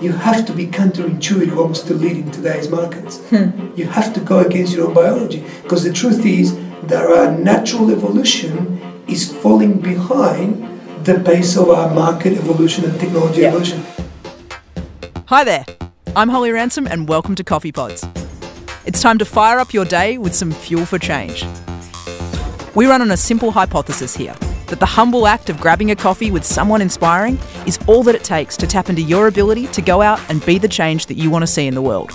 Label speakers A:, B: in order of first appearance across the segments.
A: you have to be counterintuitive almost to lead in today's markets. Hmm. You have to go against your own biology because the truth is that our natural evolution is falling behind the pace of our market evolution and technology
B: Yeah.
A: evolution.
B: Hi there. I'm Holly Ransom and welcome to Coffee Pods. It's time to fire up your day with some fuel for change. We run on a simple hypothesis here that the humble act of grabbing a coffee with someone inspiring is all that it takes to tap into your ability to go out and be the change that you want to see in the world.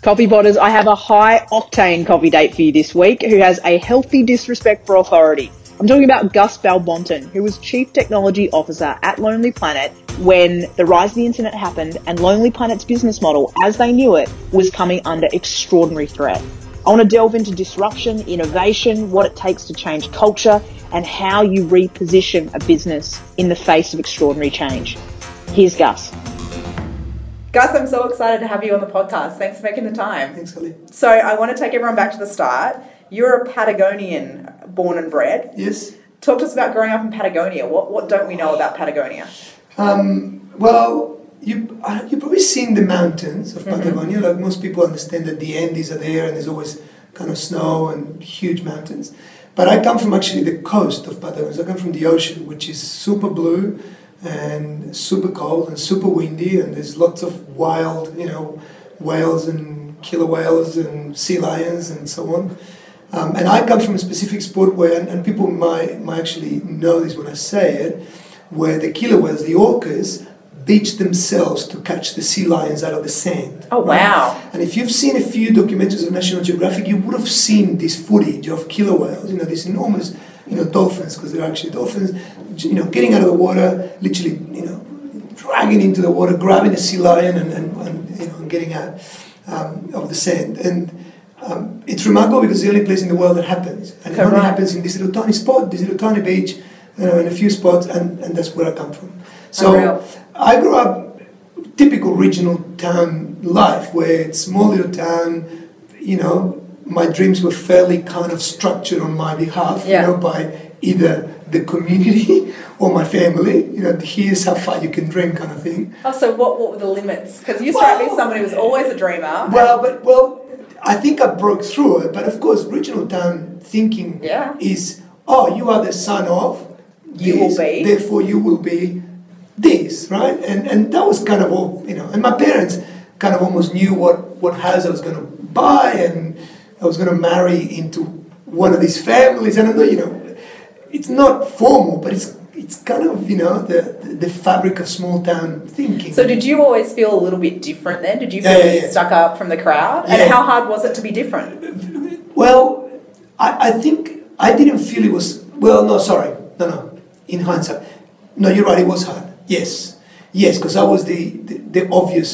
C: Coffee Potters, I have a high octane coffee date for you this week who has a healthy disrespect for authority. I'm talking about Gus Balbontin, who was Chief Technology Officer at Lonely Planet when the rise of the internet happened and Lonely Planet's business model, as they knew it, was coming under extraordinary threat. I want to delve into disruption, innovation, what it takes to change culture, and how you reposition a business in the face of extraordinary change. Here's Gus.
D: Gus, I'm so excited to have you on the podcast. Thanks for making the time.
A: Thanks, Holly.
D: So, I want to take everyone back to the start. You're a Patagonian born and bred.
A: Yes.
D: Talk to us about growing up in Patagonia. What, what don't we know about Patagonia?
A: Um, well, you uh, you've probably seen the mountains of Patagonia. Like most people understand that the Andes are there, and there's always kind of snow and huge mountains. But I come from actually the coast of Patagonia. So I come from the ocean, which is super blue and super cold and super windy, and there's lots of wild, you know, whales and killer whales and sea lions and so on. Um, and I come from a specific sport where, and, and people might, might actually know this when I say it, where the killer whales, the orcas, beach themselves to catch the sea lions out of the sand.
D: Oh, wow.
A: And if you've seen a few documentaries of National Geographic, you would have seen this footage of killer whales, you know, these enormous, you know, dolphins, because they're actually dolphins, you know, getting out of the water, literally, you know, dragging into the water, grabbing a sea lion and, and, and you know, and getting out um, of the sand. And um, it's remarkable because it's the only place in the world that happens. And it only happens in this little tiny spot, this little tiny beach, you know, in a few spots, and, and that's where I come from. So
D: Unreal.
A: I grew up typical regional town life where it's small little town, you know, my dreams were fairly kind of structured on my behalf,
D: Yeah.
A: you know, by either the community or my family, you know, here's how far you can dream kind of thing.
D: Oh, so what, what were the limits? Because you strike me as
A: Well-
D: someone who was always a dreamer.
A: Well, but well, I think I broke through it. But of course, regional town thinking
D: Yeah.
A: is, oh, you are the son of.
D: You will be.
A: Therefore, you will be this, right? And and that was kind of all, you know. And my parents kind of almost knew what what house I was going to buy, and I was going to marry into one of these families. And I know, you know, it's not formal, but it's it's kind of you know the the fabric of small town thinking.
D: So did you always feel a little bit different then? Did you feel
A: Yeah, yeah,
D: you
A: yeah.
D: stuck up from the crowd? And how hard was it to be different?
A: Well, I, I think I didn't feel it was. Well, no, sorry, no, no. In hindsight, no, you're right. It was hard. Yes, yes, because I was the, the the obvious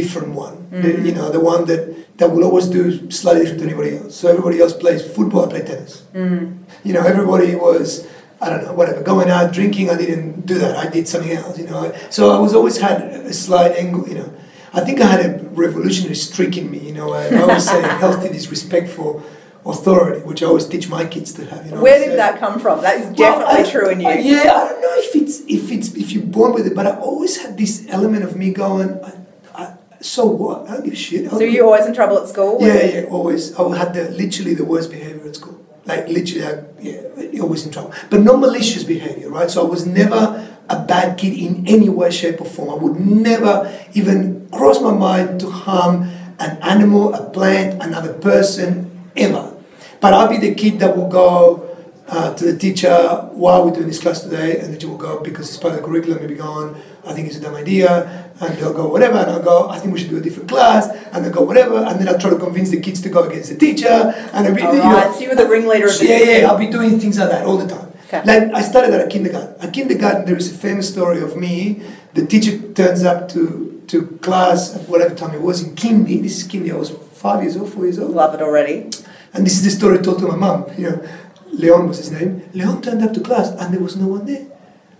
A: different one. The, mm-hmm. you know, the one that that will always do slightly different to anybody else. So everybody else plays football. I play tennis. Mm-hmm. You know, everybody was. I don't know, whatever, going out drinking. I didn't do that. I did something else. You know, so I was always had a slight angle. You know, I think I had a revolutionary streak in me. You know, I always say healthy disrespect for authority, which I always teach my kids to have. You know,
D: Where did
A: say-
D: that come from? That is
A: Well,
D: definitely
A: I-
D: true in you.
A: I- yeah, I don't know if it's if it's if you're born with it, but I always had this element of me going, I, I, so what? I don't give a shit.
D: So you always in trouble at school?
A: Yeah, yeah, always. I had the literally the worst behavior at school. Like literally, I, yeah, always in trouble. But no malicious behavior, right? So I was never a bad kid in any way, shape, or form. I would never even cross my mind to harm an animal, a plant, another person, ever. But I'll be the kid that will go uh, to the teacher, why are we doing this class today? And the teacher will go, because it's part of the curriculum, maybe go on, I think it's a dumb idea. And they'll go, whatever. And I'll go, I think we should do a different class. And they'll go, whatever. And then I'll try to convince the kids to go against the teacher. And I'll be,
D: All
A: you know,
D: right, so you the ringleader of the
A: yeah, yeah, I'll be doing things like that all the time.
D: Okay.
A: Like I started at a kindergarten. At kindergarten, there is a famous story of me. The teacher turns up to, to class at whatever time it was in kindy. This is kindy. I was five years old, four years old.
D: Love it already.
A: And this is the story told to my mum. You know, Leon was his name. Leon turned up to class and there was no one there.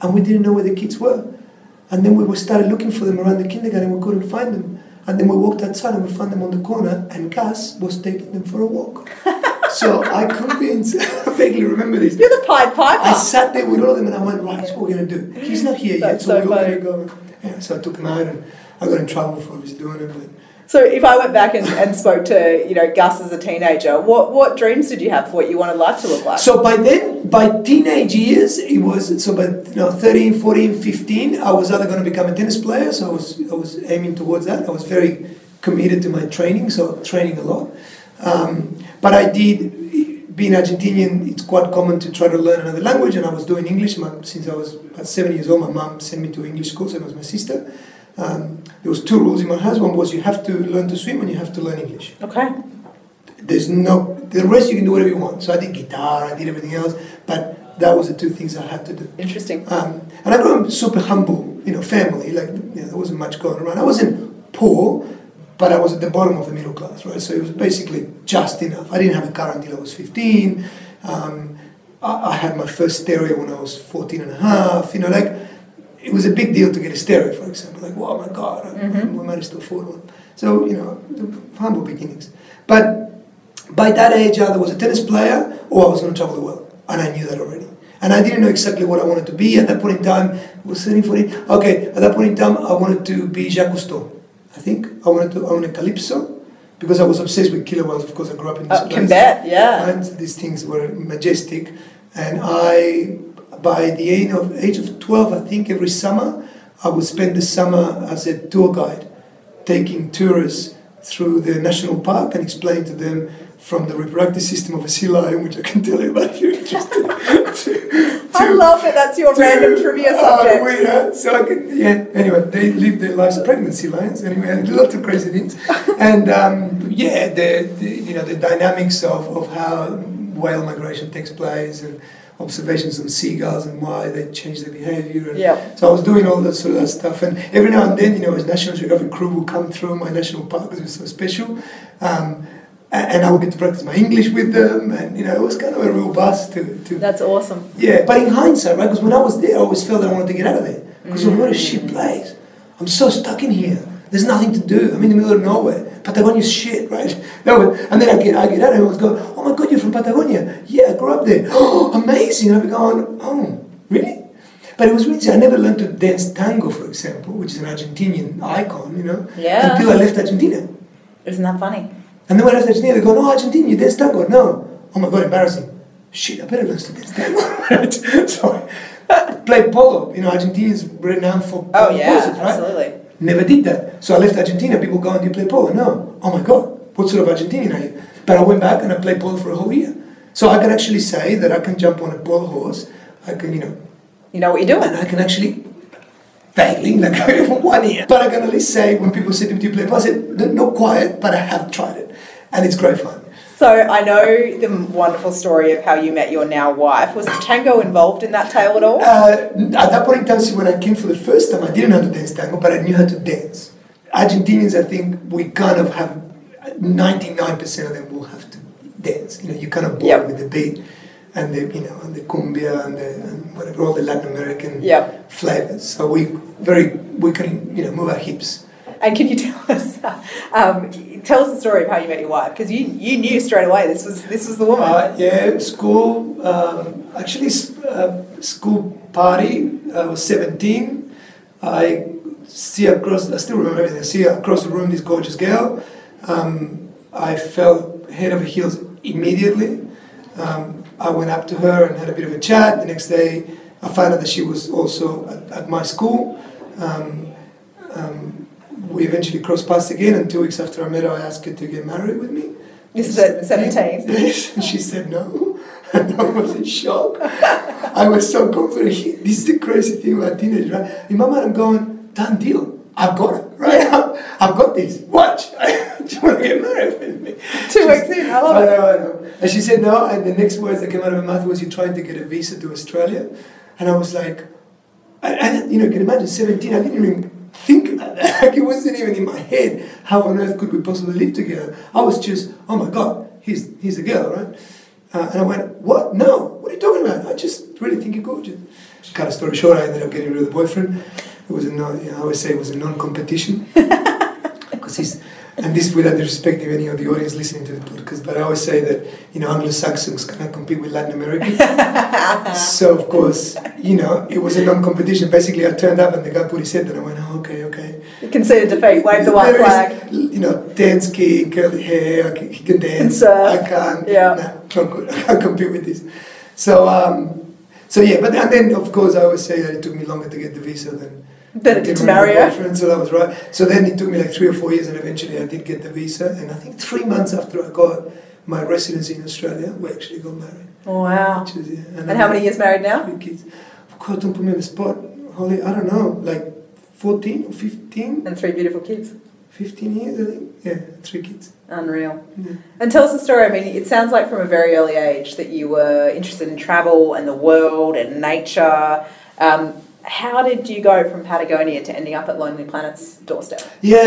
A: And we didn't know where the kids were. And then we started looking for them around the kindergarten and we couldn't find them. And then we walked outside and we found them on the corner and Gus was taking them for a walk. so I convinced, I vaguely remember this.
D: You're the Pied Piper.
A: I sat there with all of them and I went, right, here's what we're going to do. He's not here yet, so,
D: so
A: we're going to go Yeah, so I took him out and I got in trouble for obviously doing it. But
D: So if I went back and, and spoke to you know Gus as a teenager, what what dreams did you have for what you wanted life to look like?
A: So by then, by teenage years, it was so by you know 13, 14, 15, I was either going to become a tennis player, so I was I was aiming towards that. I was very committed to my training, so training a lot. Um, but I did. Being Argentinian, it's quite common to try to learn another language, and I was doing English my, since I was about seven years old. My mum sent me to English school, so it was my sister. Um, there was two rules in my house. One was you have to learn to swim, and you have to learn English
D: okay.
A: there's no the rest you can do whatever you want. So I did guitar, I did everything else, but that was the two things I had to do.
D: Interesting.
A: Um, and I grew up super humble, you know, family. Like you know, there wasn't much going around. I wasn't poor, but I was at the bottom of the middle class, right? So it was basically just enough. I didn't have a car until I was 15. Um, I, I had my first stereo when I was 14 and a half. You know, like it was a big deal to get a stereo, for example. Like, oh my God, I,
D: Mhm.
A: we managed to afford one. So, you know, the humble beginnings. But by that age, either I was a tennis player or I was going to travel the world. And I knew that already. And I didn't know exactly what I wanted to be at that point in time. I was 13, 14. Okay, at that point in time, I wanted to be Jacques Cousteau. I think I wanted to own a Calypso because I was obsessed with killer whales. Of course, I grew up in this
D: Uh,
A: place.
D: can bet. Yeah.
A: And these things were majestic. And I, by the age of, age of 12, I think every summer, I would spend the summer as a tour guide, taking tourists through the national park and explain to them from the reproductive system of a sea lion, which I can tell you about if you're interested. to,
D: I love it. That's your random trivia
A: Oh,
D: subject.
A: we, uh, so I can, yeah. Anyway, they live their lives pregnancy lions. Anyway, lots of crazy things, and um, yeah, the, the you know the dynamics of, of how whale migration takes place and observations on seagulls and why they change their behavior. And. So I was doing all that sort of that stuff, and every now and then, you know, a National Geographic crew would come through my national park because it was so special. Um, and I would get to practice my English with them, and you know, it was kind of a real buzz to, to
D: That's awesome.
A: yeah, but in hindsight, right? Because when I was there, I always felt that I wanted to get out of there. Because mm what a shit place. I'm so stuck in here. There's nothing to do. I'm in the middle of nowhere. Patagonia's shit, right? No, and then I get, I get out and I was going, oh my god, you're from Patagonia. Yeah, I grew up there. Oh, amazing. And be going, oh, really? But it was really, I never learned to dance tango, for example, which is an Argentinian icon, you know,
D: Yeah.
A: until I left Argentina.
D: Isn't that funny?
A: And then when I left Argentina, they go, no, Argentina, you dance tango. No. Oh my God, embarrassing. Shit, I better learn to dance tango. right? so I played polo. You know, Argentinians renowned for
D: Oh yeah,
A: poses, right?
D: absolutely.
A: Never did that. So I left Argentina. People go, do you play polo? No. Oh my God, what sort of Argentinian are you? But I went back and I played polo for a whole year. So I can actually say that I can jump on a polo horse. I can, you know,
D: You know what you're doing.
A: and I can actually vaguely, like for one year. But I can at least say when people say to me, "Do you play polo?" I said, "Not quiet, but I have tried it, and it's great fun."
D: So I know the wonderful story of how you met your now wife. Was the tango involved in that tale at all?
A: Uh, at that point in time, see, when I came for the first time, I didn't know how to dance tango, but I knew how to dance. Argentinians, I think, we kind of have 99% of them will have to dance. You know, you kind of born
D: Yep.
A: with the beat and the, you know, and the cumbia and, the, and whatever, all the Latin American
D: Yep.
A: flavors. So we very, we can, you know, move our hips.
D: And can you tell us, um, tell us the story of how you met your wife? Because you, you knew straight away this was this was the woman.
A: Uh, yeah, school. Um, actually, uh, school party. I was seventeen. I see across. I still remember everything. I see across the room this gorgeous girl. Um, I fell head over heels immediately. Um, I went up to her and had a bit of a chat. The next day, I found out that she was also at, at my school. Um, um, we eventually crossed paths again, and two weeks after I met her, I asked her to get married with me.
D: This is at 17?
A: Yes, and she said no. And I was in shock. I was so confident. This is the crazy thing about teenage, right? In my mind, I'm going, done deal. I've got it, right? I've got this. Watch. Do you want to get married with me?
D: Two
A: She
D: weeks in, I love
A: I
D: it.
A: know, I know. And she said no, and the next words that came out of her mouth was, "You're trying to get a visa to Australia," and I was like, and, and you know, you can imagine 17. I didn't even think about that. Like it wasn't even in my head. How on earth could we possibly live together? I was just, oh my god, he's he's a girl, right? Uh, and I went, what? No, what are you talking about? I just really think you're gorgeous. Cut a story short, I ended up getting rid of the boyfriend. It was a non, you know, I always say it was a non-competition he's and this without disrespecting any of the audience listening to the podcast, but I always say that you know Anglo-Saxons cannot compete with Latin Americans. so of course, you know, it was a non-competition. Basically, I turned up and the guy put his head and I went, oh, okay, okay.
D: You conceded defeat, wave the white flag.
A: You know, dance king, curly hair, can, he can dance. I can't.
D: Yeah.
A: Nah, not good. I can't compete with this. So, um, so yeah, but and then of course I always say that it took me longer to get the visa than
D: Did to her.
A: so that was right. So then it took me like three or four years, and eventually I did get the visa. And I think three months after I got my residency in Australia, we actually got married.
D: Oh, wow.
A: Which is, yeah,
D: And how many years married now?
A: Three kids. Of course, don't put me on the spot. Holy, I don't know, like 14 or 15?
D: And three beautiful kids.
A: 15 years, I think. Yeah, three kids.
D: Unreal.
A: Yeah.
D: And tell us the story. I mean, it sounds like from a very early age that you were interested in travel and the world and nature. Um, how did you go from Patagonia to ending up at Lonely Planet's doorstep?
A: Yeah,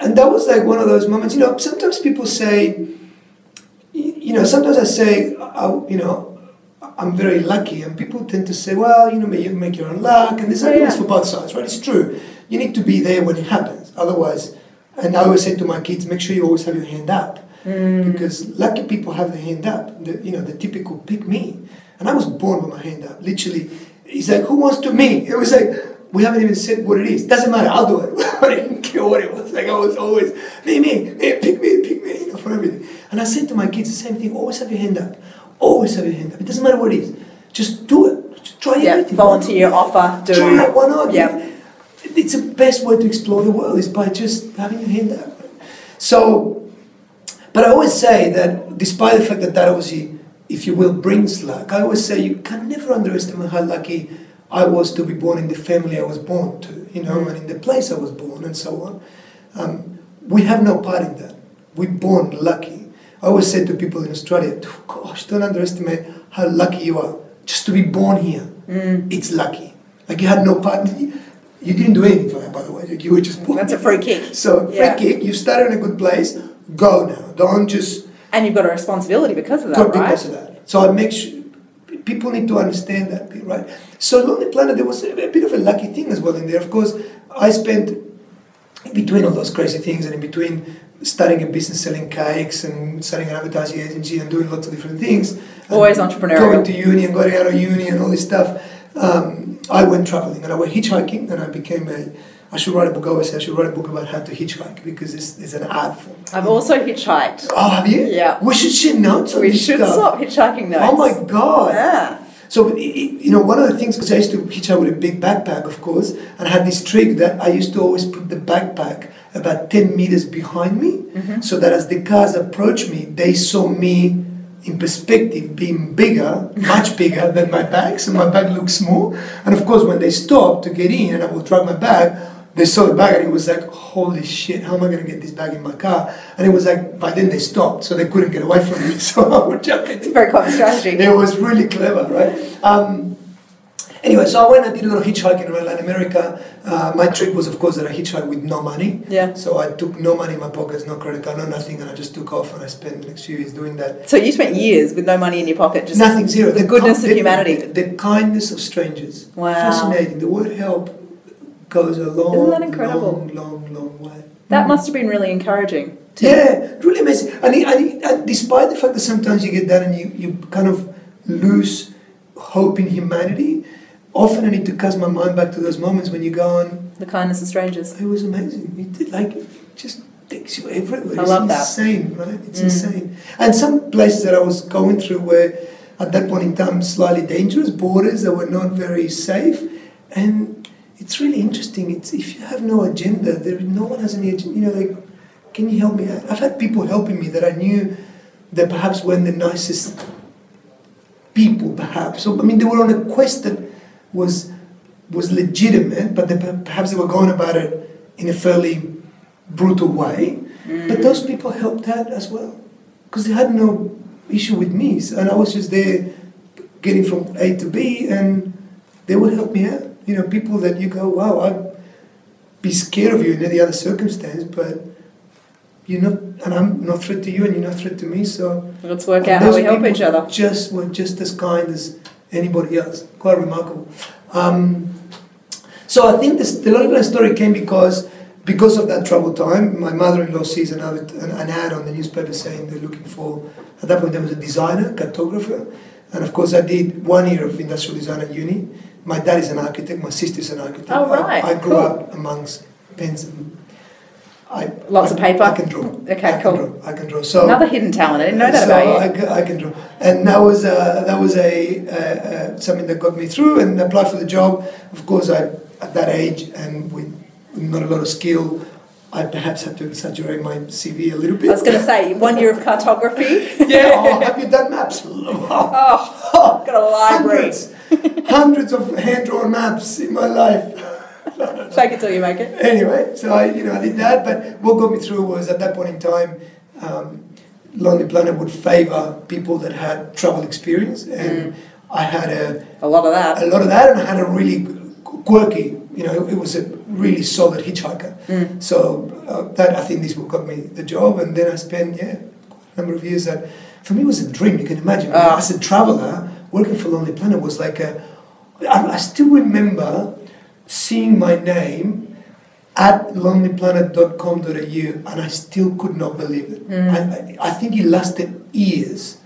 A: and that was like one of those moments. You know, sometimes people say, you know, sometimes I say, I, you know, I'm very lucky, and people tend to say, well, you know, you make your own luck, and there's
D: Yeah,
A: arguments
D: yeah.
A: for both sides, right? It's true. You need to be there when it happens, otherwise. And I always say to my kids, make sure you always have your hand up,
D: Mm.
A: because lucky people have their hand up. The, you know, the typical pick me, and I was born with my hand up. Literally, he's like, who wants to me? It was like. We haven't even said what it is. Doesn't matter. I'll do it. I didn't care what it was. Like I was always me, me, me, pick me, pick me, you know, for everything. And I said to my kids the same thing. Always have your hand up. Always have your hand up. It doesn't matter what it is. Just do it. Just try
D: Yeah,
A: everything.
D: volunteer, offer, do.
A: Try it. Why not?
D: Yeah.
A: It's the best way to explore the world is by just having your hand up. So, but I always say that despite the fact that that obviously, if you will, brings luck, I always say you can never underestimate how lucky I was to be born in the family I was born to, you know, and in the place I was born and so on. Um, we have no part in that. We're born lucky. I always say to people in Australia, gosh, don't underestimate how lucky you are. Just to be born here, it's lucky. Like you had no part. You didn't do anything for that, by the way. You were just born.
D: That's a free kick.
A: So free
D: Yeah.
A: kick. You started in a good place. Go now. Don't just
D: And you've got a responsibility because of that, right?
A: because of that. So I make sure people need to understand that right? So Lonely Planet, there was a, a bit of a lucky thing as well in there. Of course, I spent in between all those crazy things and in between starting a business selling cakes and starting an advertising agency and doing lots of different things.
D: Always entrepreneurial.
A: Going to uni and going out of uni and all this stuff. Um, I went traveling and I went hitchhiking and I became a. I should write a book. I always say I should write a book about how to hitchhike because this is an art form.
D: I've also hitchhiked.
A: Oh, have you?
D: Yeah.
A: We should share notes on
D: We should
A: stuff.
D: stop hitchhiking notes.
A: Oh my god!
D: Yeah.
A: So, you know, one of the things, because I used to hitchhike with a big backpack, of course, and I had this trick that I used to always put the backpack about 10 meters behind me,
D: Mm-hmm.
A: so that as the cars approached me, they saw me in perspective being bigger, much bigger than my bag, so my bag looked small. And of course, when they stopped to get in and I would drag my bag, they saw the bag and it was like, holy shit, how am I going to get this bag in my car? And it was like, by then they stopped, so they couldn't get away from me. So I would jump
D: It's a very common strategy.
A: it was really clever, right? Um, anyway, so I went and did a little hitchhiking around Latin America. Uh, my trick was, of course, that I hitchhiked with no money.
D: Yeah.
A: So I took no money in my pockets, no credit card, no nothing, and I just took off and I spent the next few years doing that.
D: So you spent years with no money in your pocket, just
A: Nothing, zero.
D: The goodness
A: ki-
D: of humanity.
A: The, the kindness of strangers.
D: Wow.
A: Fascinating. The word help goes a long,
D: Isn't that incredible?
A: long, long, long way.
D: That must have been really encouraging. To
A: Yeah, really amazing. And, it- and, it- and despite the fact that sometimes you get that and you, you kind of lose hope in humanity, often I need to cast my mind back to those moments when you go on,
D: The kindness of strangers.
A: it was amazing. It did like, it just takes you everywhere.
D: I
A: it's
D: love that.
A: insane, right? It's
D: Mm.
A: insane. And some places that I was going through were, at that point in time, slightly dangerous, borders that were not very safe. And it's really interesting. It's if you have no agenda, there no one has any agenda. You know, like, can you help me? I've had people helping me that I knew that perhaps weren't the nicest people, perhaps. So I mean, they were on a quest that was was legitimate, but they, perhaps they were going about it in a fairly brutal way. Mm. But those people helped out as well because they had no issue with me, and I was just there getting from A to B, and they would help me out. You know, people that you go, wow, I'd be scared of you in any other circumstance, but you're not, and I'm no threat to you, and you're no threat to me. So
D: Let's work out how we help each other.
A: Just were just as kind as anybody else. Quite remarkable. Um, so I think this, the Lonely Planet story came because because of that troubled time, my mother-in-law sees an ad, an, an ad on the newspaper saying they're looking for, at that point there was a designer, cartographer, and of course I did one year of industrial design at uni. My dad is an architect, my sister's an architect.
D: Oh, right,
A: I, I grew
D: cool.
A: up amongst pens and I,
D: Lots
A: I-
D: of paper?
A: I can draw.
D: Okay,
A: I can
D: cool.
A: Draw. I can draw. So
D: Another hidden talent. I didn't know that
A: so
D: about you.
A: I, I can draw, and that was uh, that was a uh, uh, something that got me through and applied for the job. Of course, I at that age and with not a lot of skill, I perhaps had to exaggerate my CV a little bit.
D: I was going to say, one year of cartography.
A: yeah, oh, have you done maps?
D: Oh, got a library.
A: hundreds, hundreds of hand drawn maps in my life.
D: Fake it till you make it.
A: anyway, so I, you know, I did that. But what got me through was at that point in time, um, Lonely Planet would favour people that had travel experience, and I had a,
D: A lot of that.
A: a lot of that, and I had a really quirky, you know, it was a really solid hitchhiker. So uh, that I think this what got me the job, and then I spent yeah a number of years that for me was a dream. You can imagine
D: Ah.
A: as a traveller working for Lonely Planet was like a. I, I still remember seeing my name at lonelyplanet.com.au and I still could not believe it.
D: Mm.
A: I, I, think it lasted years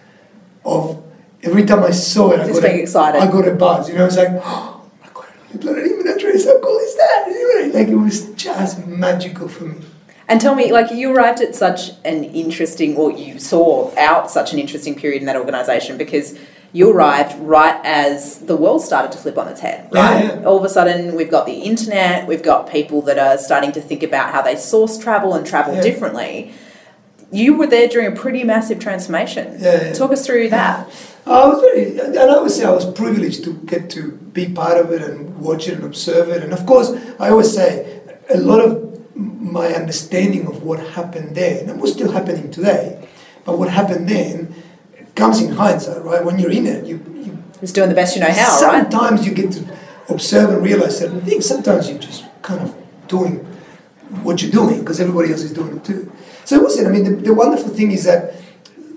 A: of every time I saw it, I
D: Just
A: got
D: being
A: a,
D: excited.
A: I got a buzz. You know, I was like, oh, I got a Lonely Planet email address. How cool is that? You know, Like it was just magical for me.
D: And tell me, like, you arrived at such an interesting, or you saw out such an interesting period in that organisation because you arrived right as the world started to flip on its head, right?
A: Yeah, yeah.
D: All of a sudden, we've got the internet, we've got people that are starting to think about how they source travel and travel
A: Yeah.
D: differently. You were there during a pretty massive transformation.
A: Yeah, yeah.
D: Talk us through that.
A: I was very, and I would say I was privileged to get to be part of it and watch it and observe it. And of course, I always say a lot of my understanding of what happened then, and what's still happening today, but what happened then comes in hindsight, right? When you're in it, you, you
D: Just doing the best you know how, right?
A: sometimes you get to observe and realize certain things. Sometimes you're just kind of doing what you're doing because everybody else is doing it too. So it wasn't. I mean, the, the wonderful thing is that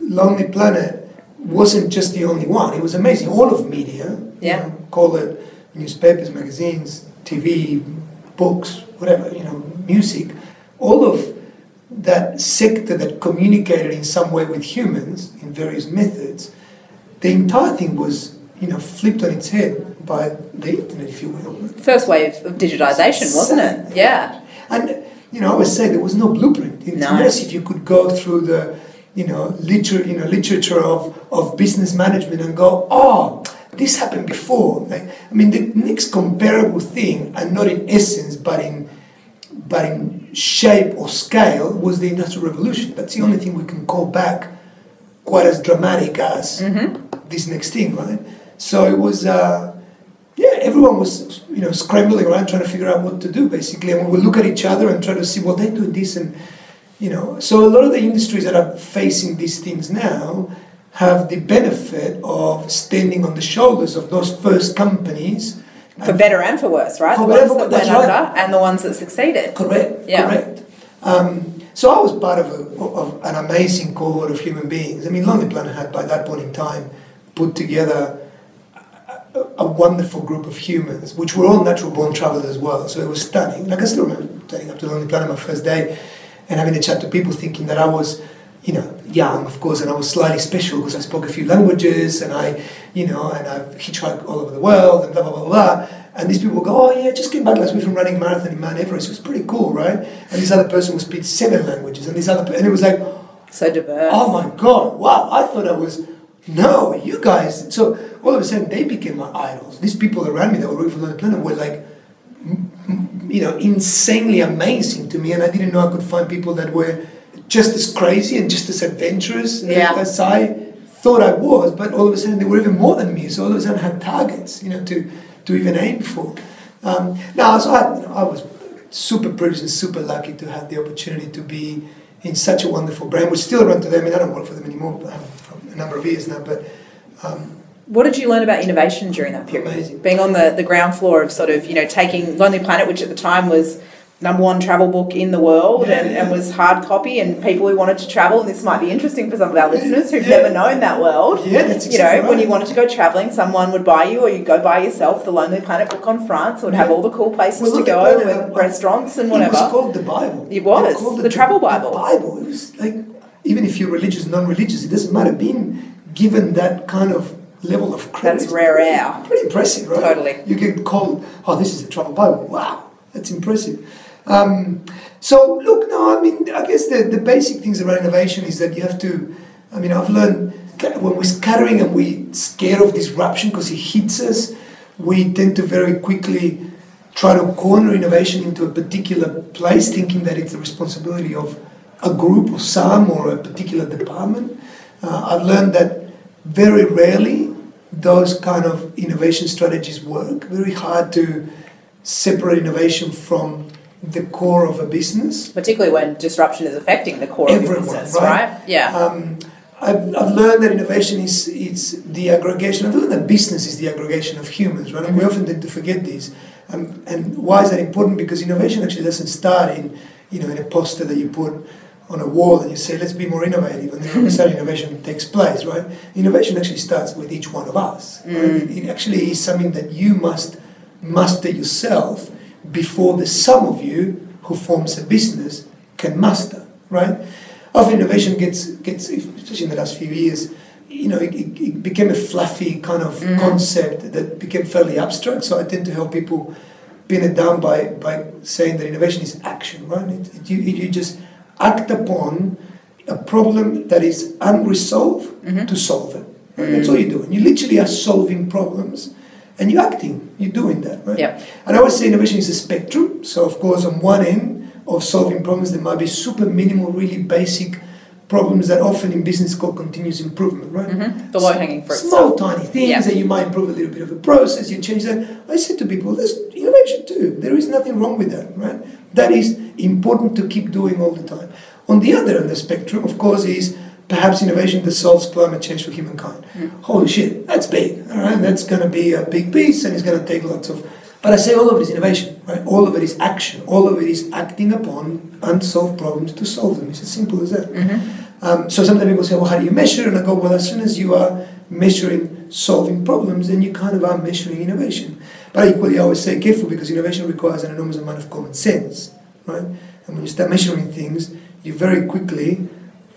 A: Lonely Planet wasn't just the only one. It was amazing. All of media,
D: Yeah.
A: you know, call it newspapers, magazines, TV, books, whatever, you know, music, all of that sector that communicated in some way with humans in various methods, the entire thing was, you know, flipped on its head by the internet, if you will.
D: First wave of digitization, wasn't it? Yeah.
A: And you know, I always say there was no blueprint. It's
D: No.
A: nice if you could go through the, you know, liter, you know, literature of, of business management and go, oh, this happened before. Like, I mean, the next comparable thing, and not in essence, but in, but in shape or scale, was the Industrial Revolution. That's the only thing we can call back quite as dramatic as this next thing, right? So it was, uh, yeah, everyone was, you know, scrambling around trying to figure out what to do, basically. And we would look at each other and try to see, well, they're doing this, and you know. So a lot of the industries that are facing these things now have the benefit of standing on the shoulders of those first companies.
D: For better and for worse, right?
A: For
D: the
A: better,
D: ones that went
A: right.
D: under and the ones that succeeded.
A: Correct.
D: Yeah.
A: Correct. Um, so I was part of, a, of an amazing cohort of human beings. I mean, Lonely Planet had by that point in time put together a, a wonderful group of humans, which were all natural born travelers as well. So it was stunning. Like I still remember turning up to Lonely Planet my first day and having a chat to people, thinking that I was, you know, young, of course, and I was slightly special because I spoke a few languages and I, you know, and I've hitchhiked all over the world and blah blah blah blah. And these people go, oh yeah, just came back last week from running a marathon in Mount Everest. It was pretty cool, right? And this other person would speak seven languages, and this other, and it was like,
D: So diverse.
A: Oh my God! Wow! I thought I was. No, you guys. So all of a sudden, they became my idols. These people around me that were working for Lonely Planet were like, you know, insanely amazing to me, and I didn't know I could find people that were just as crazy and just as adventurous
D: Yeah.
A: as I thought I was. But all of a sudden, they were even more than me. So all of a sudden, I had targets, you know, to to even aim for. Um, now, so I, you know, I was super privileged and super lucky to have the opportunity to be in such a wonderful brand, which still run today. I mean, I don't work for them anymore for a number of years now, but um,
D: What did you learn about innovation during that period?
A: Amazing.
D: Being on the, the ground floor of sort of, you know, taking Lonely Planet, which at the time was number one travel book in the world
A: Yeah,
D: and, and was hard copy and people who wanted to travel and this might be interesting for some of our listeners who've
A: Yeah.
D: never known that world
A: Yeah, that's
D: you know
A: exactly
D: when you wanted to go traveling someone would buy you or you'd go buy yourself the lonely planet book on france it would have all the cool places
A: Well,
D: to go
A: the
D: and
A: Planet, uh,
D: restaurants and whatever.
A: It was called the Bible.
D: It was,
A: They called
D: the travel Bible.
A: The Bible. It was like even if you're religious, non-religious, it doesn't matter. Being given that kind of level of credit,
D: That's rare air.
A: Pretty impressive, right?
D: Totally.
A: You get called, oh, this is the travel Bible. Wow, that's impressive. Um, so look, no, I mean, I guess the, the basic things around innovation is that you have to. I mean, I've learned when we're scattering and we're scared of disruption because it hits us, we tend to very quickly try to corner innovation into a particular place, thinking that it's the responsibility of a group or some or a particular department. Uh, I've learned that very rarely those kind of innovation strategies work. Very hard to separate innovation from the core of a business.
D: particularly when disruption is affecting the core of
A: Everyone,
D: your business
A: right?
D: right, yeah
A: Um, I've, I've learned that innovation is it's the aggregation. I've learned that business is the aggregation of humans, right? And we often tend to forget this. Um, and why is that important? Because innovation actually doesn't start in, you know, in a poster that you put on a wall and you say, let's be more innovative, and then all of innovation takes place, right? Innovation actually starts with each one of us. Right? It, it actually is something that you must master yourself before the sum of you who forms a business can master, right? Of innovation gets, gets especially in the last few years, you know, it, it, it became a fluffy kind of mm. concept that became fairly abstract. So I tend to help people pin it down by, by saying that innovation is action, right? It, it, you, you just act upon a problem that is unresolved mm-hmm. to solve it. Right? That's all you're doing. You literally are solving problems and you're acting, you're doing that, right?
D: Yep.
A: And I always say innovation is a spectrum. So, of course, on one end of solving problems, there might be super minimal, really basic problems that often in business call continuous improvement, right?
D: Mhm. The low-hanging fruit
A: Small, tiny things
D: Yeah.
A: that you might improve a little bit of a process, you change that. I say to people, there's innovation too. There is nothing wrong with that, right? That is important to keep doing all the time. On the other end of the spectrum, of course, is perhaps innovation that solves climate change for humankind. Holy shit, that's big, all right? That's going to be a big piece and it's going to take lots of. But I say all of it is innovation, right? All of it is action. All of it is acting upon unsolved problems to solve them. It's as simple as that. Um, so sometimes people say, well, how do you measure? And I go, well, as soon as you are measuring solving problems, then you kind of are measuring innovation. But equally, I always say careful because innovation requires an enormous amount of common sense, right? And when you start measuring things, you very quickly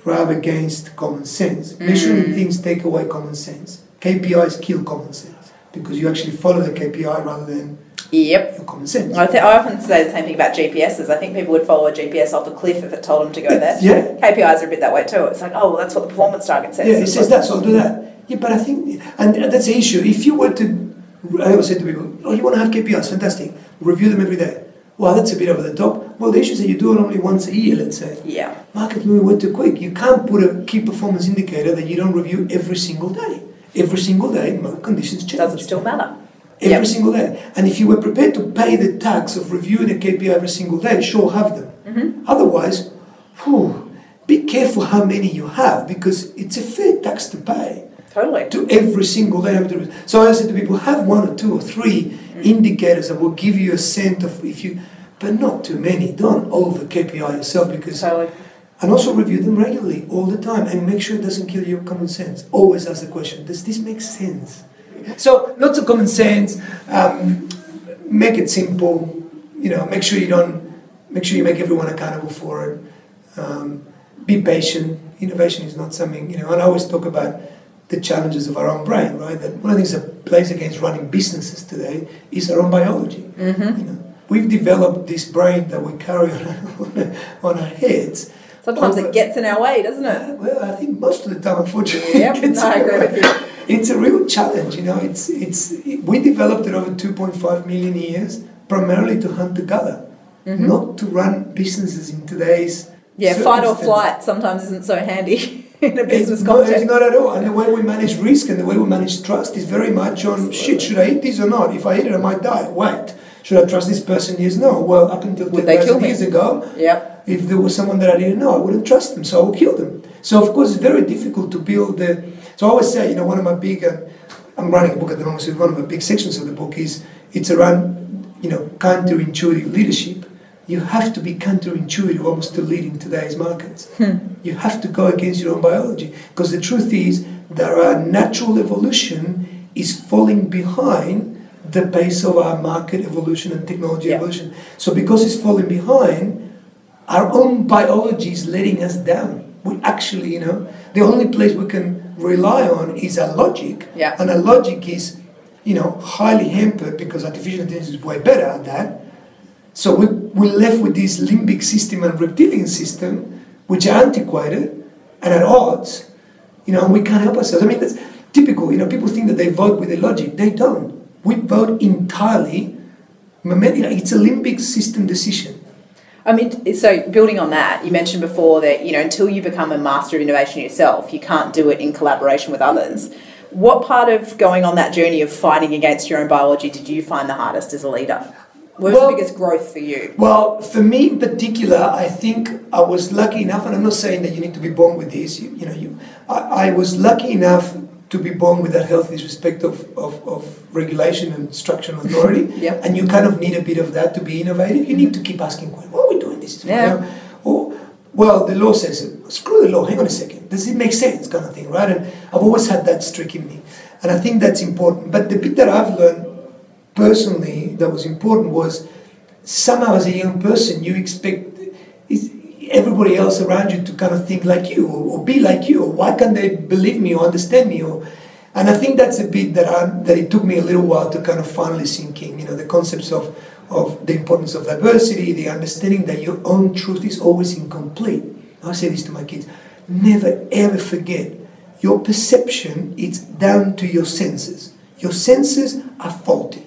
A: rub against common sense. Measuring mm. things take away common sense. KPIs kill common sense because you actually follow the KPI rather than
D: yep
A: your common sense.
D: I, th- I often say the same thing about GPSs. I think people would follow a GPS off a cliff if it told them to go there.
A: Yeah.
D: KPIs are a bit that way too. It's like, oh, well, that's what the performance target says.
A: Yeah, it says that, so I'll do that. Yeah, but I think, and that's the issue. If you were to, I always say to people, oh, you want to have KPIs, fantastic. Review them every day. Well, that's a bit over the top. Well, the issue is that you do it only once a year, let's say.
D: Yeah.
A: Market moving way too quick. You can't put a key performance indicator that you don't review every single day. Every single day, market conditions change.
D: Does it still matter?
A: Every
D: Yep.
A: single day. And if you were prepared to pay the tax of reviewing a KPI every single day, sure, have them.
D: Mm-hmm.
A: Otherwise, whew, be careful how many you have because it's a fair tax to pay
D: Totally.
A: to every single day. So I say to people, have one or two or three indicators that will give you a sense of if you, but not too many. Don't over KPI yourself because,
D: Totally.
A: and also review them regularly all the time and make sure it doesn't kill your common sense. Always ask the question, does this make sense? So lots of common sense. Um, make it simple. You know, make sure you don't. Make sure you make everyone accountable for it. Um, be patient. Innovation is not something you know. And I always talk about the challenges of our own brain, right? That one of the things that plays against running businesses today is our own biology.
D: Mm-hmm.
A: You know, we've developed this brain that we carry on, on our heads.
D: Sometimes it gets in our way, doesn't it?
A: Well, I think most of the time, unfortunately,
D: Yep,
A: it
D: no, I
A: in the
D: agree
A: way.
D: with you.
A: It's a real challenge, you know. It's it's we developed it over 2.5 million years, primarily to hunt together, not to run businesses in today's.
D: Mm-hmm. Yeah, fight or flight sometimes isn't so handy in a business
A: It's not,
D: context.
A: it's not at all. And the way we manage risk and the way we manage trust is very much on shit. Should I eat this or not? If I eat it, I might die. Wait, should I trust this person? Yes, no. Well, up until
D: Would they kill
A: 10,000
D: me?
A: years ago,
D: Yep.
A: if there was someone that I didn't know, I wouldn't trust them, so I would kill them. So of course, it's very difficult to build the. So I always say, you know, one of my big, uh, I'm writing a book at the moment, so one of the big sections of the book is it's around, you know, counterintuitive leadership. you have to be counterintuitive almost to leading today's markets. You have to go against your own biology because the truth is that our natural evolution is falling behind the pace of our market evolution and technology
D: Yeah.
A: evolution. So because it's falling behind, our own biology is letting us down. We actually, you know, the only place we can rely on is our logic.
D: Yeah.
A: And our logic is, you know, highly hampered because artificial intelligence is way better at that. So we, we're left with this limbic system and reptilian system, which are antiquated and at odds, you know, and we can't help ourselves. I mean, that's typical. You know, people think that they vote with their logic. They don't. We vote entirely, it's a limbic system decision.
D: I mean, so building on that, you mentioned before that you know until you become a master of innovation yourself, you can't do it in collaboration with others. What part of going on that journey of fighting against your own biology did you find the hardest as a leader? What was
A: Well-
D: the biggest growth for you?
A: Well, for me in particular, I think I was lucky enough, and I'm not saying that you need to be born with this. You, you know, you, I, I was lucky enough to be born with that healthy disrespect of, of, of regulation and structure and authority.
D: Yep.
A: And you kind of need a bit of that to be innovative. You need to keep asking, why are we doing this?
D: Yeah.
A: Or, well, the law says it. Screw the law. Hang on a second. Does it make sense? Kind of thing, right? And I've always had that streak in me, and I think that's important. But the bit that I've learned personally that was important was somehow as a young person you expect is everybody else around you to kind of think like you or, be like you or why can't they believe me or understand me or and I think that's a bit that I, that it took me a little while to kind of finally sink in you know the concepts of of the importance of diversity the understanding that your own truth is always incomplete I say this to my kids never ever forget your perception It's down to your senses your senses are faulty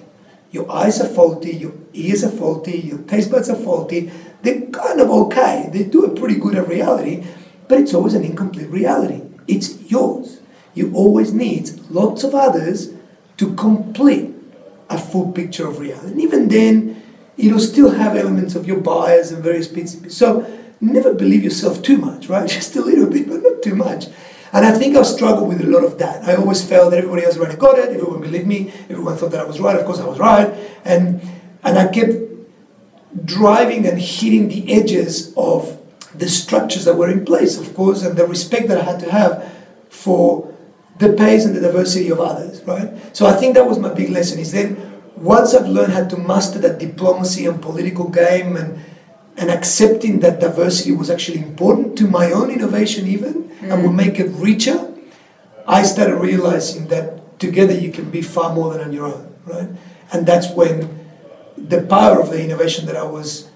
A: your eyes are faulty, your ears are faulty, your taste buds are faulty. They're kind of okay. They do a pretty good at reality, but it's always an incomplete reality. It's yours. You always need lots of others to complete a full picture of reality. And even then, it'll still have elements of your bias and various bits. So never believe yourself too much, right? Just a little bit, but not too much. And I think I struggled with a lot of that. I always felt that everybody else already got it, everyone believed me, everyone thought that I was right, of course I was right. And and I kept driving and hitting the edges of the structures that were in place, of course, and the respect that I had to have for the pace and the diversity of others, right? So I think that was my big lesson is then once I've learned how to master that diplomacy and political game and and accepting that diversity was actually important to my own innovation even and mm. would make it richer, I started realizing that together you can be far more than on your own, right? And that's when the power of the innovation that I was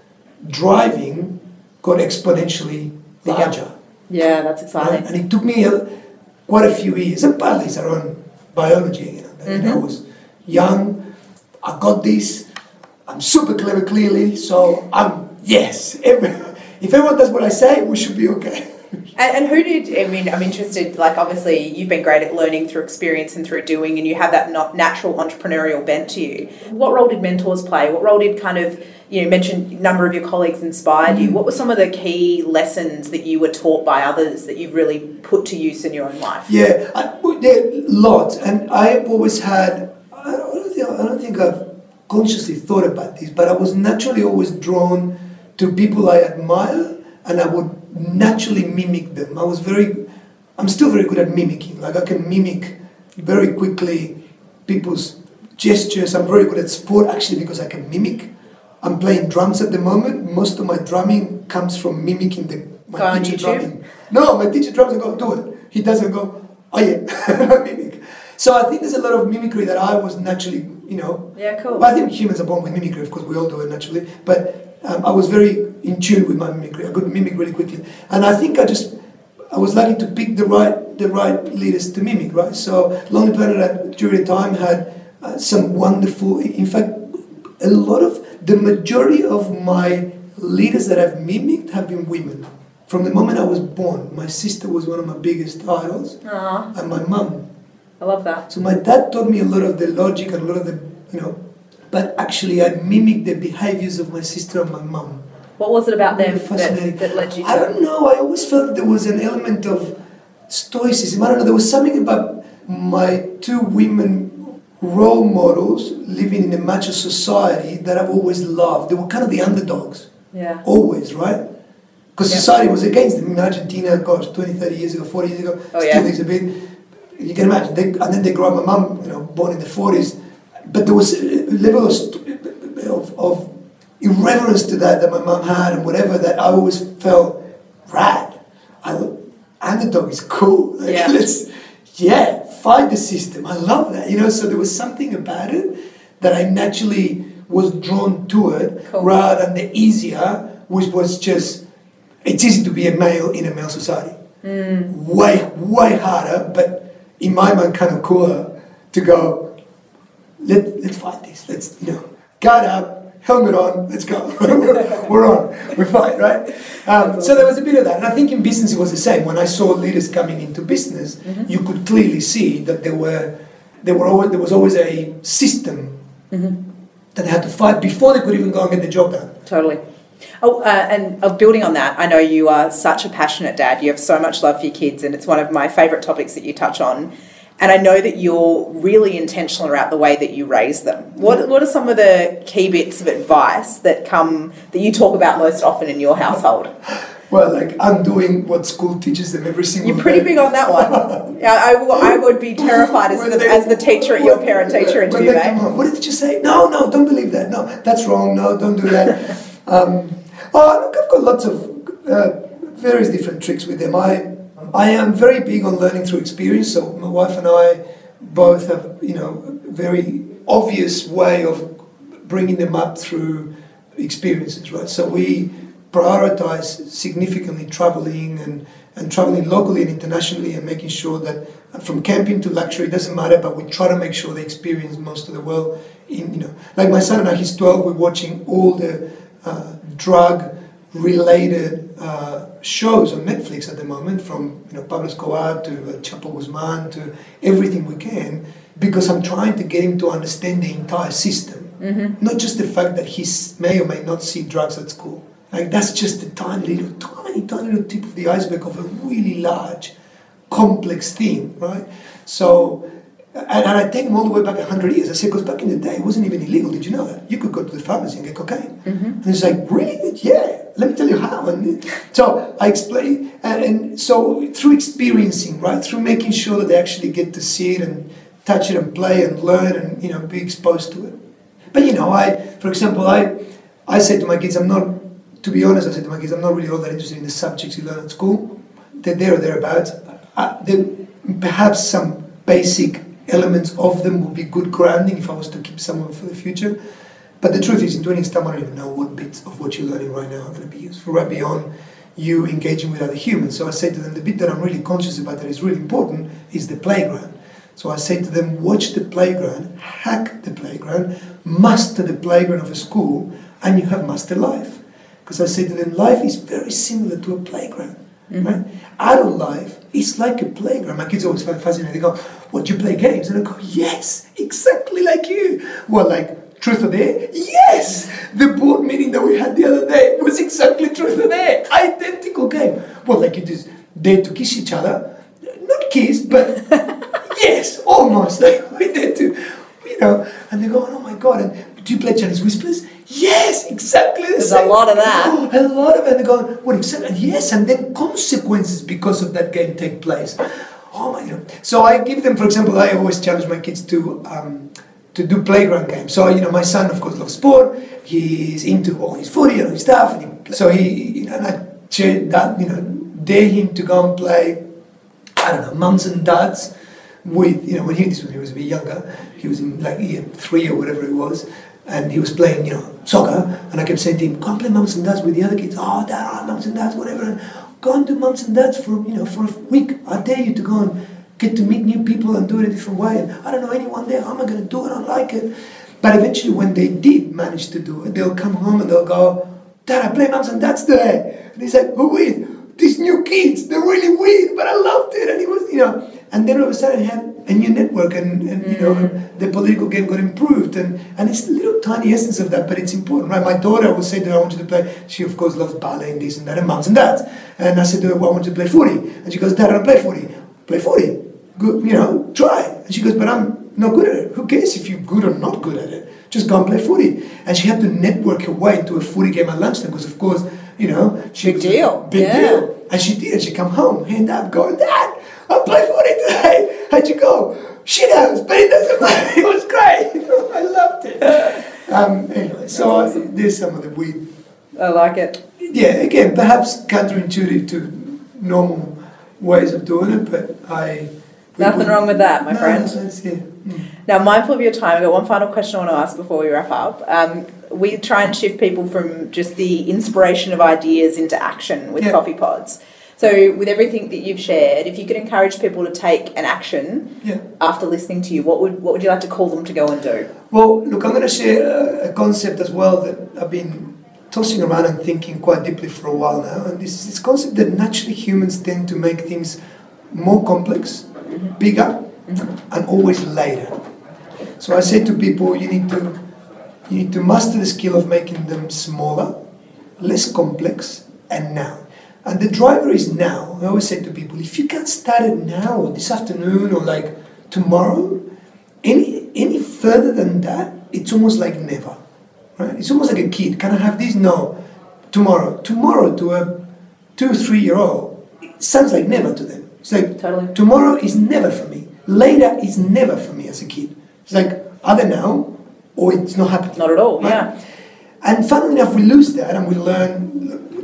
A: driving got exponentially
D: Bigger.
A: larger.
D: Yeah, that's exciting.
A: Right? And it took me a, quite a few years, and partly it's own biology. You know, know, I mm-hmm. was young, I got this, I'm super clever clearly, so I'm, yes, every, if everyone does what I say, we should be okay.
D: And, and who did, I mean, I'm interested, like, obviously, you've been great at learning through experience and through doing, and you have that not natural entrepreneurial bent to you. What role did mentors play? What role did kind of, you know, mentioned a number of your colleagues inspired you. What were some of the key lessons that you were taught by others that you've really put to use in your own life?
A: Yeah, I, there lots, and I've always had. I don't think I don't think I've consciously thought about this, but I was naturally always drawn to people I admire, and I would naturally mimic them. I was very, I'm still very good at mimicking. Like I can mimic very quickly people's gestures. I'm very good at sport actually because I can mimic. I'm playing drums at the moment. Most of my drumming comes from mimicking the my
D: Go
A: teacher drumming. No, my teacher drums and go, do it. He doesn't go, oh yeah, mimic. So I think there's a lot of mimicry that I was naturally, you know.
D: Yeah, cool.
A: Well, I think humans are born with mimicry, of course, we all do it naturally. But um, I was very in tune with my mimicry. I could mimic really quickly. And I think I just, I was lucky to pick the right, the right leaders to mimic, right? So Lonely Planet at, during time had uh, some wonderful, in fact, a lot of, the majority of my leaders that I've mimicked have been women. From the moment I was born, my sister was one of my biggest idols,
D: Aw,
A: and my mum.
D: I love that.
A: So my dad taught me a lot of the logic and a lot of the, you know, but actually I mimicked the behaviors of my sister and my mom.
D: What was it about them that, that led you to
A: I don't know. I always felt there was an element of stoicism. I don't know. There was something about my two women role models living in a macho society that I've always loved. They were kind of the underdogs.
D: Yeah.
A: Always, right? Because
D: Yeah.
A: society was against them. In Argentina, gosh, 20, 30 years ago, 40 years ago,
D: Oh,
A: still
D: yeah.
A: is a bit. You can imagine. They, and then they grew up, my mum, you know, born in the 40s. But there was a level of, of, of irreverence to that that my mum had and whatever that I always felt rad. I, underdog is cool. Like,
D: Yeah.
A: let's, yeah, fight the system. I love that. You know, so there was something about it that I naturally was drawn to it
D: Cool.
A: rather than the easier, which was just, it's easy to be a male in a male society. Hmm. Way, way harder, but in my mind, kind of cooler to go, let, let's fight this. Let's, you know, guard up, helmet on, let's go. we're, on, we're fight, right? Um, so there was a bit of that. And I think in business it was the same. When I saw leaders coming into business, you could clearly see that there were, there were always, there was always a system that they had to fight before they could even go and get the job done.
D: Totally. Oh, uh, and uh, building on that, I know you are such a passionate dad. You have so much love for your kids, and it's one of my favourite topics that you touch on. And I know that you're really intentional about the way that you raise them. What What are some of the key bits of advice that come that you talk about most often in your household?
A: Well, like I'm doing what school teaches them every single day.
D: You're pretty
A: day.
D: big on that one. Yeah, I, would be terrified as the,
A: they-
D: as the teacher at your parent teacher interview,
A: they come
D: eh?
A: home, What did you say? No, no, don't believe that. No, that's wrong. No, don't do that. um, oh, look, I've got lots of uh, various different tricks with them. I, I am very big on learning through experience. So my wife and I both have, you know, a very obvious way of bringing them up through experiences, right? So we prioritize significantly traveling and, and traveling locally and internationally and making sure that from camping to luxury it doesn't matter but we try to make sure they experience most of the world in you know like my son and I he's 12 we're watching all the uh, drug related uh, shows on Netflix at the moment from you know Pablo Escobar to uh, Chapo Guzman to everything we can because I'm trying to get him to understand the entire system. Not just the fact that he may or may not see drugs at school. Like that's just a tiny little, tiny, tiny little tip of the iceberg of a really large, complex thing, right? So, and, and I take them all the way back hundred years. I say, because back in the day, it wasn't even illegal. Did you know that? You could go to the pharmacy and get cocaine. Mm-hmm. And it's like, really? Yeah. Let me tell you how. And so I explain, and, and so through experiencing, right, through making sure that they actually get to see it and touch it and play and learn and you know be exposed to it. But you know, I, for example, I, I say to my kids, I'm not, to be honest, I say to my kids, I'm not really all that interested in the subjects you learn at school. They're there or thereabouts. Uh, I, there, perhaps some basic elements of them would be good grounding if I was to keep some of them for the future. But the truth is, in 20 years' time, I don't even know what bits of what you're learning right now are going to be useful, right beyond you engaging with other humans. So I say to them, the bit that I'm really conscious about that is really important is the playground. So I say to them, watch the playground, hack the playground, master the playground of a school, and you have mastered life. Because I say to them, life is very similar to a playground. Mm-hmm. Right? Adult life is like a playground. My kids always find it fascinating. They go, What, do you play games? And I go, Yes, exactly like you. Well, like Truth or Dare? Yes! The board meeting that we had the other day was exactly Truth or Dare. Identical game. Well, like you just dare to kiss each other. Not kiss, but yes, almost. Like we did to, you know. And they go, Oh my God. And do you play Chinese Whispers? Yes, exactly the
D: There's a lot of that.
A: A lot of it. And they go, what exactly? Yes, and then consequences because of that game take place. Oh my God. So I give them, for example, I always challenge my kids to um, to do playground games. So you know, my son, of course, loves sport. He's into all his footy and all his stuff. And he, so he, you know, I that, you know, dare him to go and play. I don't know, mums and dads with, you know, when he this when he was a bit younger, he was in like year three or whatever it was, and he was playing, you know, soccer, and I kept saying to him, and play mums and dads with the other kids. Oh, dad, oh, mums and dads, whatever. And go and do mums and dads for, you know, for a week. I dare you to go and get to meet new people and do it a different way. And I don't know anyone there. How am I going to do it? I don't like it. But eventually, when they did manage to do it, they'll come home and they'll go, Dad, I play mums and dads today. And he's like, who with? These new kids, they're really weird, but I loved it. And he was, you know, and then all of a sudden he had a new network and, and you know, mm. the political game got improved. And, and it's a little tiny essence of that, but it's important, right? My daughter will say her, I want you to play, she of course loves ballet and this and that, and mums and dads. And I said to her, well, I want you to play footy. And she goes, Dad, I don't play footy. Play footy. Good, you know, try. And she goes, but I'm not good at it. Who cares if you're good or not good at it? just go and play footy. And she had to network her way into a footy game at lunchtime because, of course, you know, she
D: Big deal,
A: Big
D: yeah.
A: deal. And she did. and She come home, hand up, going, Dad, I play footy today. How'd you go? Shit house, but it doesn't matter. It was great. I loved it. Um, anyway, so there's some of the weird
D: I like it.
A: yeah, again, perhaps counterintuitive to normal ways of doing it, but I.
D: Nothing wrong with that, my
A: No,
D: friend.
A: that's- yeah. Mm.
D: Now, mindful of your time, I've got one final question I want to ask before we wrap up. Um, we try and shift people from just the inspiration of ideas into action with
A: Yeah.
D: coffee pods. So, with everything that you've shared, if you could encourage people to take an action
A: Yeah.
D: after listening to you, what would what would you like to call them to go and do?
A: Well, look, I'm going to share a, a concept as well that I've been tossing around and thinking quite deeply for a while now, and this is this concept that naturally humans tend to make things more complex, mm-hmm. bigger, mm-hmm. and always later. So I say to people, you need to you need to master the skill of making them smaller, less complex, and now. And the driver is now. I always say to people, if you can start it now, this afternoon, or like tomorrow, any any further than that, it's almost like never. Right? It's almost like a kid. Can I have this? No. Tomorrow. Tomorrow to a two, three year old, it sounds like never to them. It's like
D: Totally.
A: tomorrow is never for me. Later is never for me as a kid. It's like either now or it's not happening.
D: Not at all.
A: Right?
D: Yeah.
A: And funnily enough, we lose that and we learn,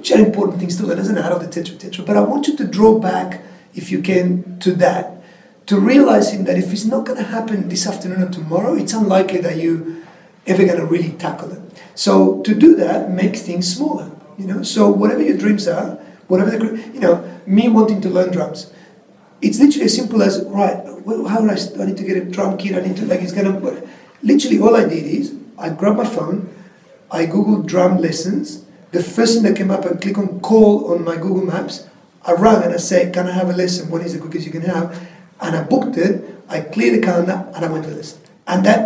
A: which are important things to learn as an adult, etc., etc. But I want you to draw back, if you can, to that, to realizing that if it's not going to happen this afternoon or tomorrow, it's unlikely that you ever going to really tackle it. So to do that, make things smaller. You know, so whatever your dreams are, whatever the, you know, me wanting to learn drums, it's literally as simple as right. How do I? I need to get a drum kit. I need to like. It's gonna. but Literally, all I did is I grabbed my phone, I googled drum lessons. The first thing that came up, I click on call on my Google Maps. I rang and I said, "Can I have a lesson? What is the quickest you can have?" And I booked it. I cleared the calendar and I went to the lesson. And that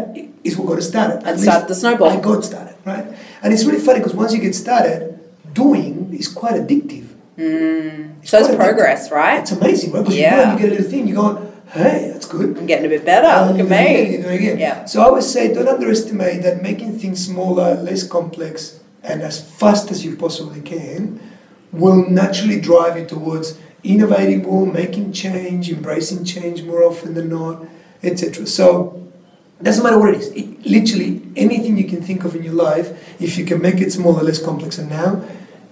A: is what got us started. At
D: And started
A: least
D: the snowball.
A: I got started, right? And it's really funny because once you get started, doing is quite addictive. Mm. It's
D: Shows
A: quite addictive.
D: progress, right?
A: It's amazing, right? Because you
D: Yeah.
A: go and you get a little thing, you go, hey, that's good.
D: I'm getting a bit better.
A: And
D: Look at
A: do it again,
D: me.
A: do it again.
D: Yeah.
A: So I always say, don't underestimate that making things smaller, less complex, and as fast as you possibly can will naturally drive you towards innovating more, making change, embracing change more often than not, etc. So doesn't matter what it is. It, literally anything you can think of in your life, if you can make it smaller, less complex, and now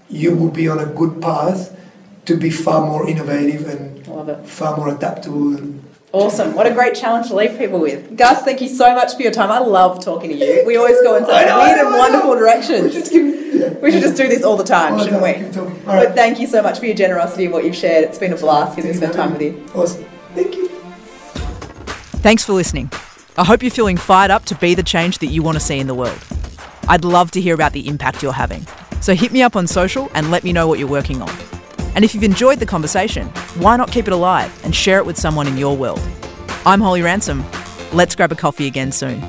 A: you will be on a good path to be far more innovative and far more adaptable and
D: Awesome. What a great challenge to leave people with. Gus, thank you so much for your time. I love talking to you. We always go in such
A: I know,
D: weird
A: know,
D: and
A: I know.
D: wonderful
A: We
D: directions.
A: should give- yeah.
D: We should just do this all the time,
A: All
D: shouldn't
A: time,
D: we?
A: keep talking.
D: But thank you so much for your generosity and what you've shared. It's been a blast getting to spend time with you.
A: Awesome. Thank you.
B: Thanks for listening. I hope you're feeling fired up to be the change that you want to see in the world. I'd love to hear about the impact you're having. So hit me up on social and let me know what you're working on. And if you've enjoyed the conversation, why not keep it alive and share it with someone in your world? I'm Holly Ransom. Let's grab a coffee again soon.